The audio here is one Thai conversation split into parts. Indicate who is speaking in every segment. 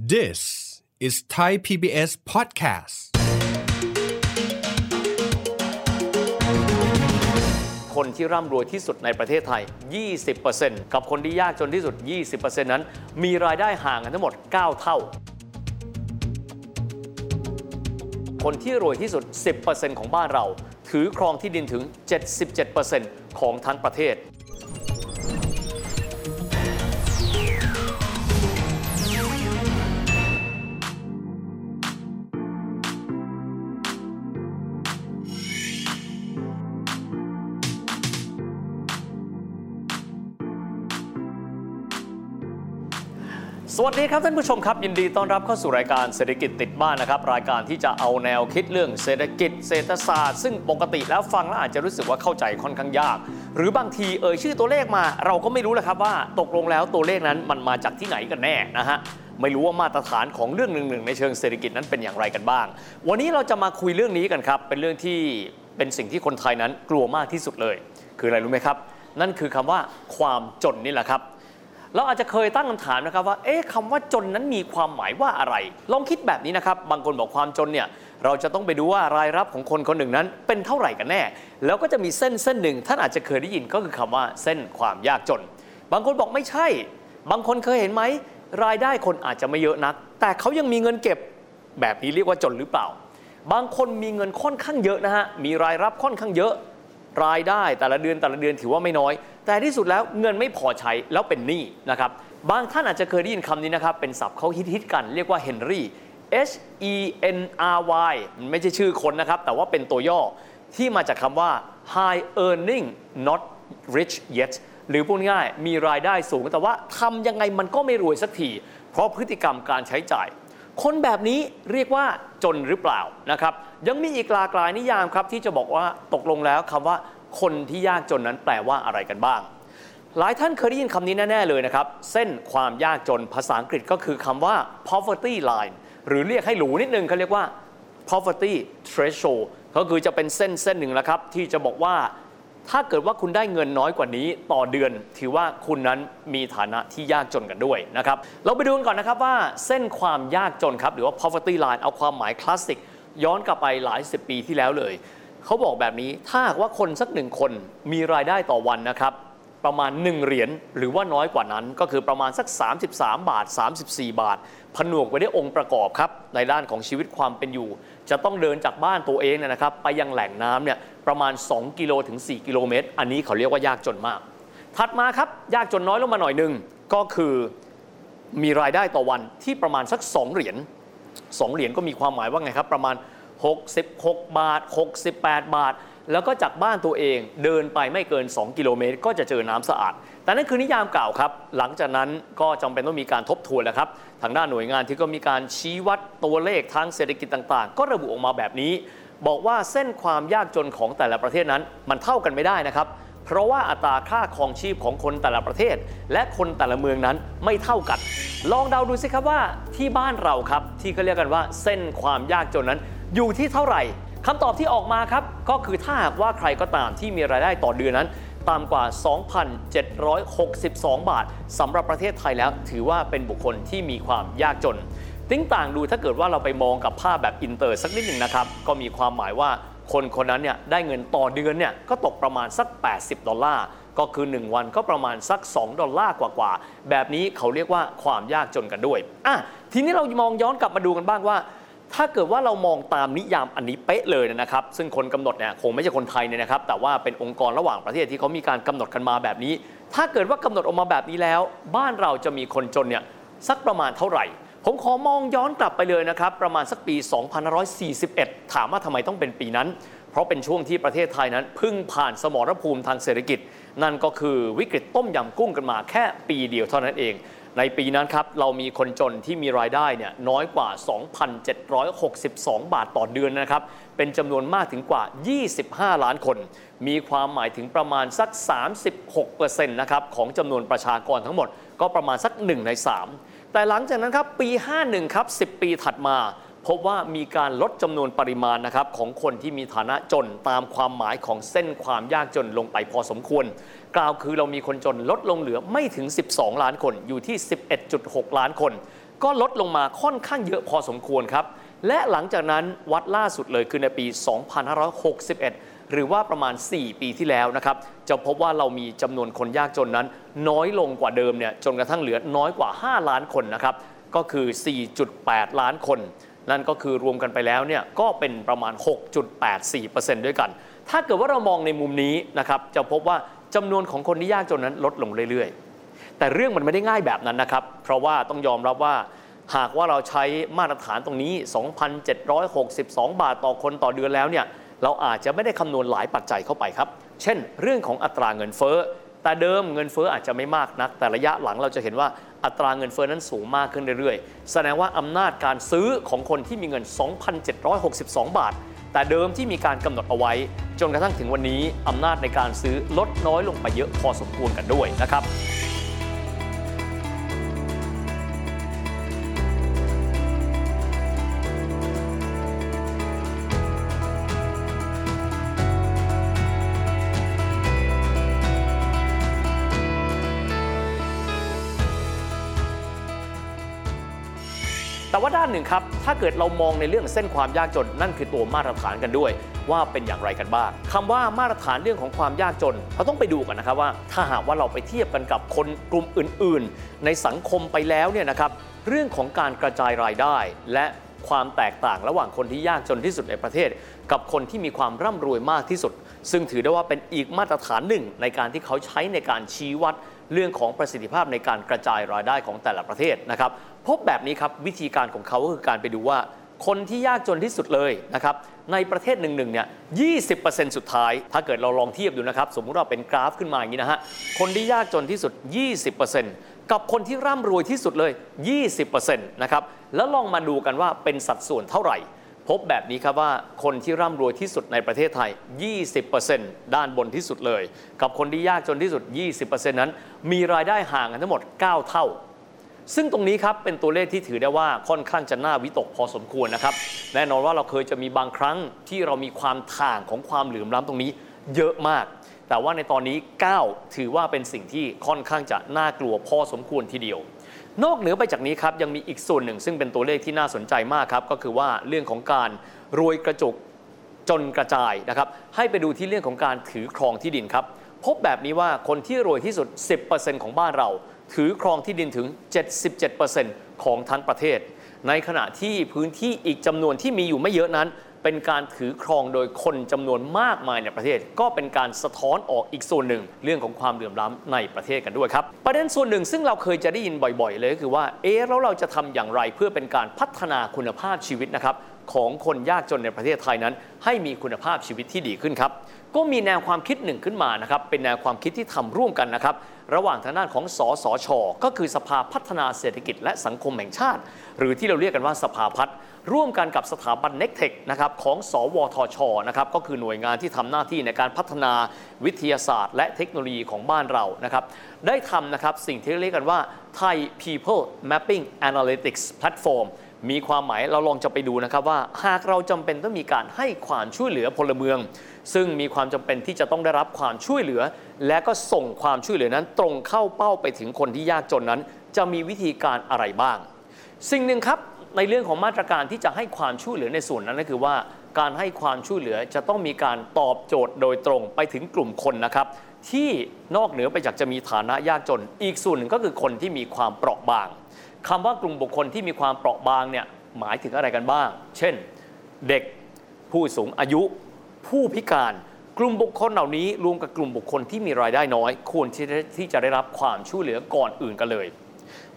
Speaker 1: This is Thai PBS podcast.
Speaker 2: คนที่ร่ำรวยที่สุดในประเทศไทย 20%กับคนที่ยากจนที่สุด 20%นั้น มีรายได้ห่างกันทั้งหมด 9 เท่า คนที่รวยที่สุด 10%ของบ้านเรา ถือครองที่ดินถึง 77%ของทั้งประเทศ สวัสดีครับท่านผู้ชมครับ ยินดีต้อนรับเข้าสู่รายการเศรษฐกิจติดบ้านนะครับ รายการที่จะเอาแนวคิดเรื่องเศรษฐกิจ เศรษฐศาสตร์ ซึ่งปกติแล้วฟังแล้วอาจจะรู้สึกว่าเข้าใจค่อนข้างยาก หรือบางทีเอ่ยชื่อตัวเลขมา เราก็ไม่รู้แหล้วครับว่าตกลงแล้วตัวเลขนั้นมันมาจากที่ไหนกันแน่นะฮะไม่รู้ว่ามาตรฐานของเรื่องหนึ่งๆในเชิงเศรษฐกิจนั้นเป็นอย่างไรกันบ้าง วันนี้เราจะมาคุยเรื่องนี้กันครับเป็นเรื่องที่เป็นสิ่งที่คนไทยนั้นกลัวมากที่สุดเลย คืออะไรรู้ไหมครับ นั่นคือคำว่าความจนนี่แหละครับ เราอาจจะเคยตั้งคำถามนะครับว่า เอ๊ะคำว่าจนนั้นมีความหมายว่าอะไร ลองคิดแบบนี้นะครับ บางคนบอกความจนเนี่ย เราจะต้องไปดูว่ารายรับของคนคนหนึ่งนั้น เป็นเท่าไหร่กันแน่ แล้วก็จะมีเส้นเส้นหนึ่งท่านอาจจะเคยได้ยินก็คือคำว่าเส้นความยากจน บางคนบอกไม่ใช่ บางคนเคยเห็นไหม รายได้คนอาจจะไม่เยอะนัก แต่เขายังมีเงินเก็บ แบบนี้เรียกว่าจนหรือเปล่า บางคนมีเงินค่อนข้างเยอะนะฮะ มีรายรับค่อนข้างเยอะ รายได้แต่ละเดือนแต่ละเดือนถือว่าไม่น้อย แต่ที่สุดแล้วเงินไม่พอใช้แล้วเป็นหนี้นะครับบางท่านอาจจะเคยได้ยินคำนี้นะครับ เป็นศัพท์เขาฮิตๆกันเรียกว่าเฮนรี่ H E N R Y มันไม่ใช่ชื่อคนนะครับ แต่ว่าเป็นตัวย่อที่มาจากคำว่า high earning not rich yet หรือพูดง่ายมีรายได้สูง แต่ว่าทำยังไงมันก็ไม่รวยสักที เพราะพฤติกรรมการใช้จ่าย คนแบบนี้เรียกว่าจนหรือเปล่านะครับ ยังมีอีกหลากหลายนิยามครับที่จะบอกว่าตกลงแล้วคำว่าคนที่ยากจนนั้นแปลว่าอะไรกันบ้าง หลายท่านเคยได้ยินคำนี้แน่ ๆ เลยนะครับ เส้นความยากจนภาษาอังกฤษก็คือคำว่า poverty line หรือเรียกให้หรูนิดนึงเขาเรียกว่า poverty threshold ก็คือจะเป็นเส้นเส้นหนึ่งแล้วครับ ที่จะบอกว่า ถ้าเกิดว่าคุณได้เงินน้อยกว่านี้ต่อเดือน ถือว่าคุณนั้นมีฐานะที่ยากจนกันด้วยนะครับเราไปดูกันก่อนนะครับว่าเส้นความยากจนครับหรือว่า poverty line เอาความหมายคลาสสิกย้อนกลับไปหลายสิบปีที่แล้วเลยเขาบอกแบบนี้ถ้าหากว่าคนสักหนึ่งคนมีรายได้ต่อวันนะครับ ประมาณ 1 เหรียญหรือว่าน้อยกว่านั้น ก็คือประมาณสัก 33 บาท 34 บาท ผนวกไว้ด้วยองค์ประกอบครับ ในด้านของชีวิตความเป็นอยู่ จะต้องเดินจากบ้านตัวเองเนยนะครับ ไปยังแหล่งน้ำเนี่ยประมาณ 2 กิโลถึง 4 กิโลเมตร อันนี้เขาเรียกว่ายากจนมาก ถัดมาครับยากจนน้อยลงมาหน่อยหนึ่งก็คือมีรายได้ต่อวันที่ประมาณสัก 2 เหรียญ2เหรียญก็มีความหมายว่าไงครับ ประมาณ 66 บาท 68 บาท แล้วก็จากบ้านตัวเองเดินไปไม่เกิน 2 กิโลเมตร ก็จะเจอน้ำสะอาด แต่นั่นคือนิยามเก่าครับ หลังจากนั้นก็จำเป็นต้องมีการทบทวนแล้วครับ ทางด้านหน่วยงานที่ก็มีการชี้วัดตัวเลขทางเศรษฐกิจต่างๆ ก็ระบุออกมาแบบนี้ บอกว่าเส้นความยากจนของแต่ละประเทศนั้น มันเท่ากันไม่ได้นะครับ เพราะว่าอัตราค่าครองชีพของคนแต่ละประเทศ และคนแต่ละเมืองนั้นไม่เท่ากัน ลองเดาดูสิครับว่าที่บ้านเราครับที่เขาเรียกกันว่า เส้นความยากจนนั้นอยู่ที่เท่าไหร่ คำตอบที่ออกมาครับ ก็คือถ้าหากว่าใครก็ตามที่มีรายได้ต่อเดือนนั้นต่ำกว่า 2,762 บาทสำหรับประเทศไทยแล้วถือว่าเป็นบุคคลที่มีความยากจน ติ๊งต่างดูถ้าเกิดว่าเราไปมองกับภาพแบบอินเตอร์สักนิดหนึ่งนะครับ ก็มีความหมายว่าคนคนนั้นเนี่ยได้เงินต่อเดือนเนี่ยก็ตกประมาณสัก 80 ดอลลาร์ ก็คือ 1 วันก็ประมาณสัก 2 ดอลลาร์กว่าๆแบบนี้เขาเรียกว่าความยากจนกันด้วยอะทีนี้เรามองย้อนกลับมาดูกันบ้างว่า ถ้าเกิดว่าเรามองตามนิยามอันนี้เป๊ะเลยนะครับ ซึ่งคนกำหนดเนี่ยคงไม่ใช่คนไทยเนี่ยนะครับ แต่ว่าเป็นองค์กรระหว่างประเทศที่เขามีการกำหนดกันมาแบบนี้ ถ้าเกิดว่ากำหนดออกมาแบบนี้แล้ว บ้านเราจะมีคนจนเนี่ยสักประมาณเท่าไหร่ ผมขอมองย้อนกลับไปเลยนะครับ ประมาณสักปี 2541 ถามว่าทำไมต้องเป็นปีนั้น เพราะเป็นช่วงที่ประเทศไทยนั้น พึ่งผ่านสมรภูมิทางเศรษฐกิจ นั่นก็คือวิกฤตต้มยำกุ้งกันมาแค่ปีเดียวเท่านั้นเอง ในปีนั้นครับเรามีคนจนที่มีรายได้เนี่ยน้อยกว่า 2,762 บาทต่อเดือนนะครับ เป็นจำนวนมากถึงกว่า 25 ล้านคน มีความหมายถึงประมาณสัก 36%นะครับของจำนวนประชากรทั้งหมด ก็ประมาณสัก 1 ใน 3 แต่หลังจากนั้นครับปี 51 ครับ 10 ปีถัดมา พบว่ามีการลดจำนวนปริมาณนะครับของคนที่มีฐานะจนตามความหมายของเส้นความยากจนลงไปพอสมควร กล่าวคือเรามีคนจนลดลงเหลือไม่ถึง 12 ล้านคนอยู่ที่ 11.6 ล้านคน ก็ลดลงมาค่อนข้างเยอะพอสมควรครับ และหลังจากนั้นวัดล่าสุดเลยคือในปี 2561หรือว่าประมาณ 4 ปีที่แล้วนะครับ จะพบว่าเรามีจำนวนคนยากจนนั้น น้อยลงกว่าเดิมเนี่ยจนกระทั่งเหลือน้อยกว่า 5 ล้านคนนะครับ ก็คือ 4.8 ล้านคน นั่นก็คือรวมกันไปแล้วเนี่ยก็เป็นประมาณ 6.84%ด้วยกัน ถ้าเกิดว่าเรามองในมุมนี้นะครับจะพบว่าจำนวนของคนที่ยากจนนั้นลดลงเรื่อยๆ แต่เรื่องมันไม่ได้ง่ายแบบนั้นนะครับ เพราะว่าต้องยอมรับว่าหากว่าเราใช้มาตรฐานตรงนี้ 2,762 บาทต่อคนต่อเดือนแล้วเนี่ยเราอาจจะไม่ได้คำนวณหลายปัจจัยเข้าไปครับ เช่น เรื่องของอัตราเงินเฟ้อ แต่เดิมเงินเฟ้ออาจจะไม่มากนัก แต่ระยะหลังเราจะเห็นว่าอัตราเงินเฟ้อนั้นสูงมากขึ้นเรื่อยๆ แสดงว่าอำนาจการซื้อของคนที่มีเงิน 2,762 บาท แต่เดิมที่มีการกำหนดเอาไว้ จนกระทั่งถึงวันนี้อำนาจในการซื้อลดน้อยลงไปเยอะพอสมควรกันด้วยนะครับ ว่าด้านหนึ่งครับ ถ้าเกิดเรามองในเรื่องเส้นความยากจน นั่นคือตัวมาตรฐานกันด้วย ว่าเป็นอย่างไรกันบ้างคำว่ามาตรฐานเรื่องของความยากจน เราต้องไปดูกันนะครับว่า ถ้าหากว่าเราไปเทียบกันกับคนกลุ่มอื่น ๆ ในสังคมไปแล้วเนี่ยนะครับเรื่องของการกระจายรายได้ และความแตกต่างระหว่างคนที่ยากจนที่สุดในประเทศ กับคนที่มีความร่ำรวยมากที่สุด ซึ่งถือได้ว่าเป็นอีกมาตรฐานหนึ่ง ในการที่เขาใช้ในการชี้วัดเรื่องของประสิทธิภาพในการกระจายรายได้ของแต่ละประเทศนะครับ พบแบบนี้ครับวิธีการของเขาก็คือการไปดูว่าคนที่ยากจนที่สุดเลยนะครับในประเทศหนึ่งๆเนี่ย20%สุดท้าย ถ้าเกิดเราลองเทียบดูนะครับ สมมุติเราเป็นกราฟขึ้นมาอย่างนี้นะฮะ คนที่ยากจนที่สุด 20%กับคนที่ร่ำรวยที่สุดเลย 20%นะครับ แล้วลองมาดูกันว่าเป็นสัดส่วนเท่าไหร่ พบแบบนี้ครับว่าคนที่ร่ำรวยที่สุดในประเทศไทย 20%ด้านบนที่สุดเลย กับคนที่ยากจนที่สุด 20%นั้น มีรายได้ห่างกันทั้งหมด 9 เท่า ซึ่งตรงนี้ครับเป็นตัวเลขที่ถือได้ว่าค่อนข้างจะน่าวิตกพอสมควรนะครับ แน่นอนว่าเราเคยจะมีบางครั้งที่เรามีความถ่างของความเหลื่อมล้ำตรงนี้เยอะมาก แต่ว่าในตอนนี้ 9 ถือว่าเป็นสิ่งที่ค่อนข้างจะน่ากลัวพอสมควรทีเดียว นอกเหนือไปจากนี้ครับยังมีอีกส่วนหนึ่ง ซึ่งเป็นตัวเลขที่น่าสนใจมากครับก็คือว่าเรื่องของการรวยกระจุกจนกระจายนะครับให้ไปดูที่เรื่องของการถือครองที่ดินครับพบแบบนี้ว่าคนที่รวยที่สุด 10%ของบ้านเรา ถือครองที่ดินถึง 77%ของทั้งประเทศ ในขณะที่พื้นที่อีกจำนวนที่มีอยู่ไม่เยอะนั้น เป็นการถือครองโดยคนจำนวนมากมายในประเทศ ก็เป็นการสะท้อนออกอีกส่วนหนึ่ง เรื่องของความเหลื่อมล้ำในประเทศกันด้วยครับ ประเด็นส่วนหนึ่งซึ่งเราเคยจะได้ยินบ่อย ๆ เลยก็คือว่าเอ๊ะแล้วเราจะทำอย่างไรเพื่อเป็นการพัฒนาคุณภาพชีวิตนะครับ ของคนยากจนในประเทศไทยนั้น ให้มีคุณภาพชีวิตที่ดีขึ้นครับ ก็มีแนวความคิดหนึ่งขึ้นมานะครับ เป็นแนวความคิดที่ทำร่วมกันนะครับ ระหว่างทางด้านของสสช ก็คือสภาพัฒนาเศรษฐกิจและสังคมแห่งชาติ หรือที่เราเรียกกันว่าสภาพัฒน์ร่วมกันกับสถาบันเน็กเทคนะครับของ สวทชนะครับก็คือหน่วยงานที่ทำหน้าที่ในการพัฒนาวิทยาศาสตร์ และเทคโนโลยีของบ้านเรานะครับได้ทำนะครับสิ่งที่เรียกกันว่า Thai People Mapping Analytics Platform มีความหมายเราลองจะไปดูนะครับว่า หากเราจำเป็นต้องมีการให้ความช่วยเหลือพลเมือง ซึ่งมีความจำเป็นที่จะต้องได้รับความช่วยเหลือ และก็ส่งความช่วยเหลือนั้น ตรงเข้าเป้าไปถึงคนที่ยากจนนั้น จะมีวิธีการอะไรบ้าง สิ่งหนึ่งครับในเรื่องของมาตรการที่จะให้ความช่วยเหลือในส่วนนั้นก็คือว่า การให้ความช่วยเหลือจะต้องมีการตอบโจทย์โดยตรงไปถึงกลุ่มคนนะครับ ที่นอกเหนือไปจากจะมีฐานะยากจน อีกส่วนหนึ่งก็คือคนที่มีความเปราะบางคำว่ากลุ่มบุคคลที่มีความเปราะบางเนี่ยหมายถึงอะไรกันบ้าง เช่น เด็กผู้สูงอายุ ผู้พิการกลุ่มบุคคลเหล่านี้รวมกับกลุ่มบุคคลที่มีรายได้น้อย ควรที่จะที่จะได้รับความช่วยเหลือก่อนอื่นกันเลย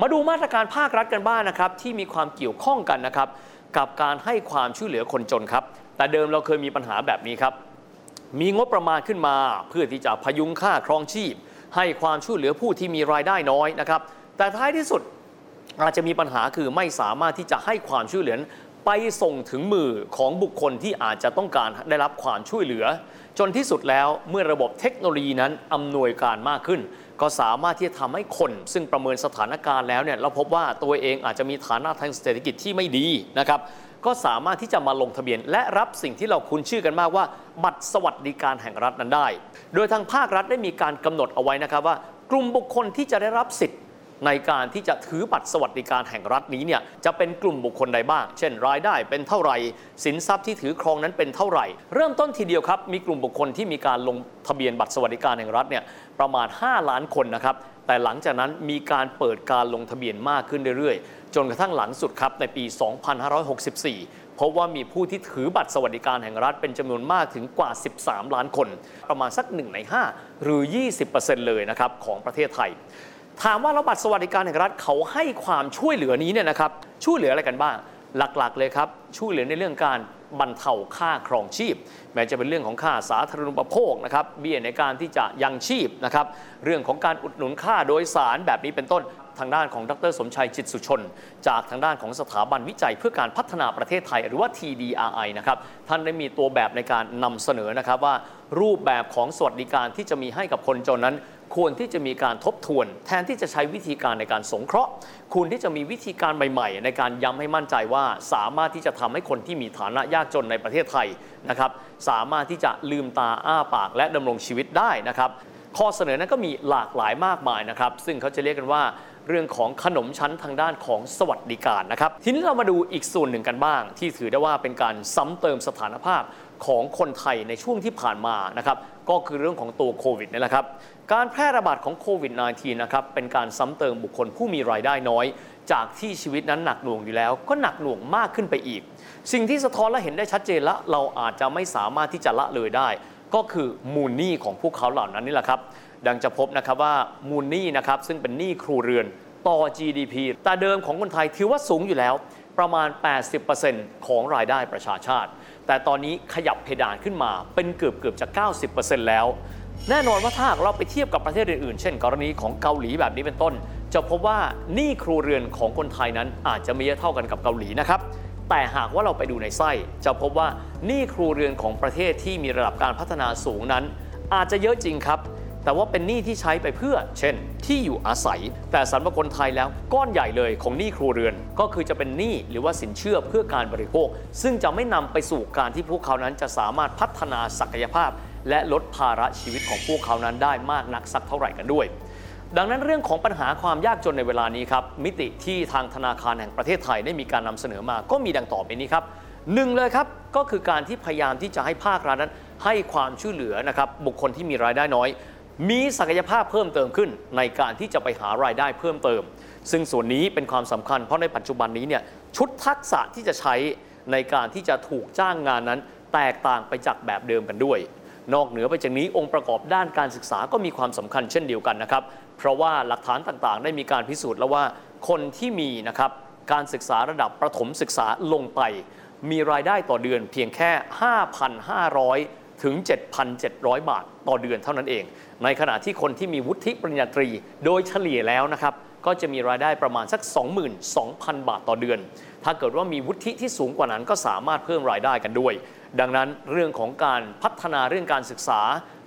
Speaker 2: มาดูมาตรการภาครัฐกันบ้างนะครับ ที่มีความเกี่ยวข้องกันนะครับ กับการให้ความช่วยเหลือคนจนครับ แต่เดิมเราเคยมีปัญหาแบบนี้ครับ มีงบประมาณขึ้นมา เพื่อที่จะพยุงค่าครองชีพ ให้ความช่วยเหลือผู้ที่มีรายได้น้อยนะครับ แต่ท้ายที่สุดอาจจะมีปัญหาคือไม่สามารถที่จะให้ความช่วยเหลือไปส่งถึงมือของบุคคลที่อาจจะต้องการได้รับความช่วยเหลือ จนที่สุดแล้วเมื่อระบบเทคโนโลยีนั้นอำนวยการมากขึ้น ก็สามารถที่จะทำให้คนซึ่งประเมินสถานการณ์แล้วเนี่ยเราพบว่าตัวเองอาจจะมีฐานะทางเศรษฐกิจที่ไม่ดีนะครับ ก็สามารถที่จะมาลงทะเบียน และรับสิ่งที่เราคุ้นชื่อกันมากว่า บัตรสวัสดิการแห่งรัฐนั้นได้ โดยทางภาครัฐได้มีการกำหนดเอาไว้นะครับว่า กลุ่มบุคคลที่จะได้รับสิทธิ์ในการที่จะถือบัตรสวัสดิการแห่งรัฐนี้เนี่ยจะเป็นกลุ่มบุคคลใดบ้าง เช่น รายได้เป็นเท่าไหร่ สินทรัพย์ที่ถือครองนั้นเป็นเท่าไหร่ เริ่มต้นทีเดียวครับ มีกลุ่มบุคคลที่มีการลงทะเบียนบัตรสวัสดิการแห่งรัฐเนี่ยประมาณ 5 ล้านคนนะครับ แต่หลังจากนั้นมีการเปิดการลงทะเบียนมากขึ้นเรื่อยๆ จนกระทั่งหลังสุดครับในปี 2564พบว่ามีผู้ที่ถือบัตรสวัสดิการแห่งรัฐเป็นจำนวนมากถึงกว่า 13 ล้านคน ประมาณสัก 1 ใน 5 หรือ 20%เลยนะครับของประเทศไทย ถามว่าแล้วบัตรสวัสดิการแห่งรัฐเขาให้ความช่วยเหลือนี้เนี่ยนะครับช่วยเหลืออะไรกันบ้าง หลักๆ เลยครับช่วยเหลือในเรื่องการ บรรเทาค่าครองชีพ แม้จะเป็นเรื่องของค่าสาธารณูปโภคนะครับเบี้ยในการที่จะยังชีพนะครับเรื่องของการอุดหนุนค่าโดยสารแบบนี้เป็นต้นทางด้านของดรสมชัยจิตสุชน จากทางด้านของสถาบันวิจัยเพื่อการพัฒนาประเทศไทย หรือว่า TDRI นะครับท่านได้มีตัวแบบในการนำเสนอนะครับว่ารูปแบบของสวัสดิการที่จะมีให้กับคนจนนั้น ควรที่จะมีการทบทวน แทนที่จะใช้วิธีการในการสงเคราะห์ควรที่จะมีวิธีการใหม่ๆ ในการย้ำให้มั่นใจว่า สามารถที่จะทำให้คนที่มีฐานะยากจนในประเทศไทยนะครับสามารถที่จะลืมตาอ้าปากและดำรงชีวิตได้นะครับข้อเสนอนั้นก็มีหลากหลายมากมายนะครับ ซึ่งเขาจะเรียกกันว่าเรื่องของขนมชั้นทางด้านของสวัสดิการนะครับ ทีนี้เรามาดูอีกส่วนหนึ่งกันบ้าง ที่ถือได้ว่าเป็นการซ้ำเติมสถานภาพ ของคนไทยในช่วงที่ผ่านมานะครับก็คือเรื่องของตัวโควิดนี่แหละครับการแพร่ระบาดของโควิด -19 นะครับเป็นการซ้ำเติมบุคคลผู้มีรายได้น้อย จากที่ชีวิตนั้นหนักหน่วงอยู่แล้ว ก็หนักหน่วงมากขึ้นไปอีก สิ่งที่สะท้อนและเห็นได้ชัดเจนละเราอาจจะไม่สามารถที่จะละเลยได้ ก็คือมูลหนี้ของพวกเขาเหล่านั้นนี่แหละครับดังจะพบนะครับว่ามูลหนี้นะครับซึ่งเป็นหนี้ครูเรือนต่อ GDP แต่เดิมของคนไทยถือว่าสูงอยู่แล้วประมาณ 80%ของรายได้ประชาชาติ แต่ตอนนี้ขยับเพดานขึ้นมาเป็นเกือบเกือบจะ 90%แล้ว แน่นอนว่าถ้าหากเราไปเทียบกับประเทศอื่นๆ เช่น กรณีของเกาหลีแบบนี้เป็นต้น จะพบว่าหนี้ครูเรือนของคนไทยนั้นอาจจะไม่เยอะเท่ากันกับเกาหลีนะครับแต่หากว่าเราไปดูในไส้จะพบว่าหนี้ครูเรือนของประเทศที่มีระดับการพัฒนาสูงนั้น อาจจะเยอะจริงครับ แต่ว่าเป็นหนี้ที่ใช้ไปเพื่อ เช่น ที่อยู่อาศัย แต่สำหรับคนไทยแล้วก้อนใหญ่เลยของหนี้ครัวเรือน ก็คือจะเป็นหนี้หรือว่าสินเชื่อเพื่อการบริโภค ซึ่งจะไม่นำไปสู่การที่พวกเขานั้นจะสามารถพัฒนาศักยภาพ และลดภาระชีวิตของพวกเขานั้นได้มากนักสักเท่าไหร่กันด้วยดังนั้นเรื่องของปัญหาความยากจนในเวลานี้ครับ มิติที่ทางธนาคารแห่งประเทศไทยได้มีการนำเสนอมาก็มีดังต่อไปนี้ครับหนึ่งเลยครับ ก็คือการที่พยายามที่จะให้ภาครัฐนั้น ให้ความช่วยเหลือนะครับบุคคลที่มีรายได้น้อย มีศักยภาพเพิ่มเติมขึ้น ในการที่จะไปหารายได้เพิ่มเติม ซึ่งส่วนนี้เป็นความสำคัญ เพราะในปัจจุบันนี้เนี่ยชุดทักษะที่จะใช้ในการที่จะถูกจ้างงานนั้น แตกต่างไปจากแบบเดิมกันด้วย นอกเหนือไปจากนี้องค์ประกอบด้านการศึกษาก็มีความสำคัญเช่นเดียวกันนะครับ เพราะว่าหลักฐานต่างๆ ได้มีการพิสูจน์แล้วว่าคนที่มีนะครับการศึกษาระดับประถมศึกษาลงไป มีรายได้ต่อเดือนเพียงแค่ 5,500 ถึง 7,700 บาทต่อเดือนเท่านั้นเอง ในขณะที่คนที่มีวุฒิปริญญาตรี โดยเฉลี่ยแล้วนะครับ ก็จะมีรายได้ประมาณสัก 22,000 บาทต่อเดือน ถ้าเกิดว่ามีวุฒิที่สูงกว่านั้นก็สามารถเพิ่มรายได้กันด้วย ดังนั้นเรื่องของการพัฒนาเรื่องการศึกษา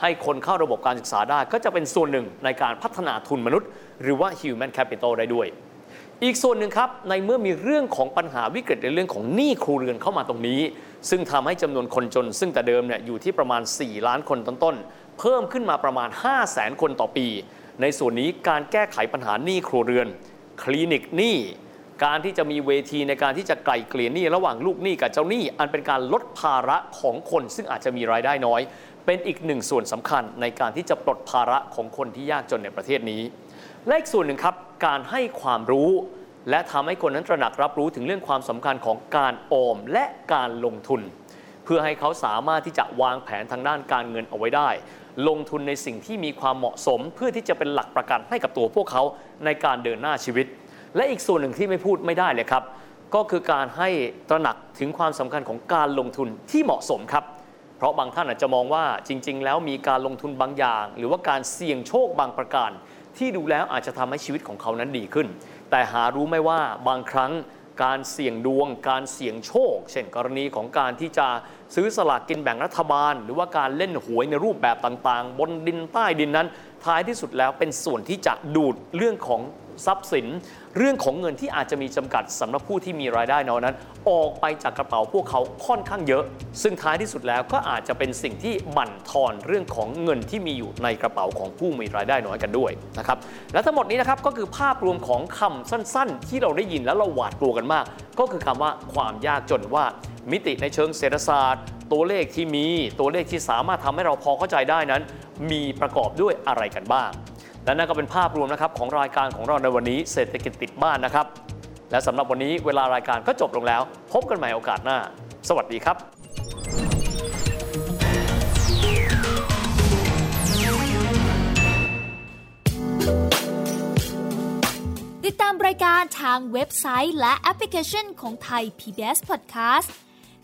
Speaker 2: ให้คนเข้าระบบการศึกษาได้ ก็จะเป็นส่วนหนึ่งในการพัฒนาทุนมนุษย์ หรือว่า human capital ได้ด้วยอีกส่วนหนึ่งครับ ในเมื่อมีเรื่องของปัญหาวิกฤตในเรื่องของหนี้ครูเรือนเข้ามาตรงนี้ ซึ่งทำให้จำนวนคนจน ซึ่งแต่เดิมเนี่ยอยู่ที่ประมาณ 4 ล้านคนต้นๆ เพิ่มขึ้นมาประมาณ 5 0 0แสนคนต่อปี ในส่วนนี้การแก้ไขปัญหาหนี้ครัวเรือน คลินิกหนี้การที่จะมีเวทีในการที่จะไกล่เกลี่ยหนี้ระหว่างลูกหนี้กับเจ้าหนี้ อันเป็นการลดภาระของคนซึ่งอาจจะมีรายได้น้อย เป็นอีกหนึ่งส่วนสำคัญในการที่จะปลดภาระของคนที่ยากจนในประเทศนี้ และอีกส่วนหนึ่งครับ การให้ความรู้ และทำให้คนนั้นตระหนักรับรู้ถึงเรื่องความสำคัญของการออมและการลงทุน เพื่อให้เขาสามารถที่จะวางแผนทางด้านการเงินเอาไว้ได้ ลงทุนในสิ่งที่มีความเหมาะสม เพื่อที่จะเป็นหลักประกันให้กับตัวพวกเขาในการเดินหน้าชีวิต และอีกส่วนหนึ่งที่ไม่พูดไม่ได้เลยครับ ก็คือการให้ตระหนักถึงความสำคัญของการลงทุนที่เหมาะสมครับ เพราะบางท่านอาจจะมองว่าจริง ๆ แล้วมีการลงทุนบางอย่าง หรือว่าการเสี่ยงโชคบางประการ ที่ดูแล้วอาจจะทำให้ชีวิตของเขานั้นดีขึ้น แต่หารู้ไม่ว่าบางครั้งการเสี่ยงดวง การเสี่ยงโชค เช่นกรณีของการที่จะซื้อสลากกินแบ่งรัฐบาล หรือว่าการเล่นหวยในรูปแบบต่างๆ บนดินใต้ดินนั้น ท้ายที่สุดแล้วเป็นส่วนที่จะดูดเรื่องของ ทรัพย์สิน เรื่องของเงินที่อาจจะมีจำกัดสำหรับผู้ที่มีรายได้น้อยนั้น ออกไปจากกระเป๋าพวกเขาค่อนข้างเยอะ ซึ่งท้ายที่สุดแล้วก็อาจจะเป็นสิ่งที่บั่นทอนเรื่องของเงินที่มีอยู่ในกระเป๋าของผู้มีรายได้น้อยกันด้วยนะครับและทั้งหมดนี้นะครับก็คือภาพรวมของคำสั้น ๆ ที่เราได้ยินแล้วเราหวาดกลัวกันมาก ก็คือคำว่าความยากจนว่ามิติในเชิงเศรษฐศาสตร์ ตัวเลขที่มีตัวเลขที่สามารถทำให้เราพอเข้าใจได้นั้น มีประกอบด้วยอะไรกันบ้าง และนั่นก็เป็นภาพรวมนะครับของรายการของเราในวันนี้เศรษฐกิจติดบ้านนะครับ และสำหรับวันนี้เวลารายการก็จบลงแล้ว พบกันใหม่โอกาสหน้า สวัสดีครับ
Speaker 3: ติดตามรายการทางเว็บไซต์และแอปพลิเคชันของไทย PBS Podcast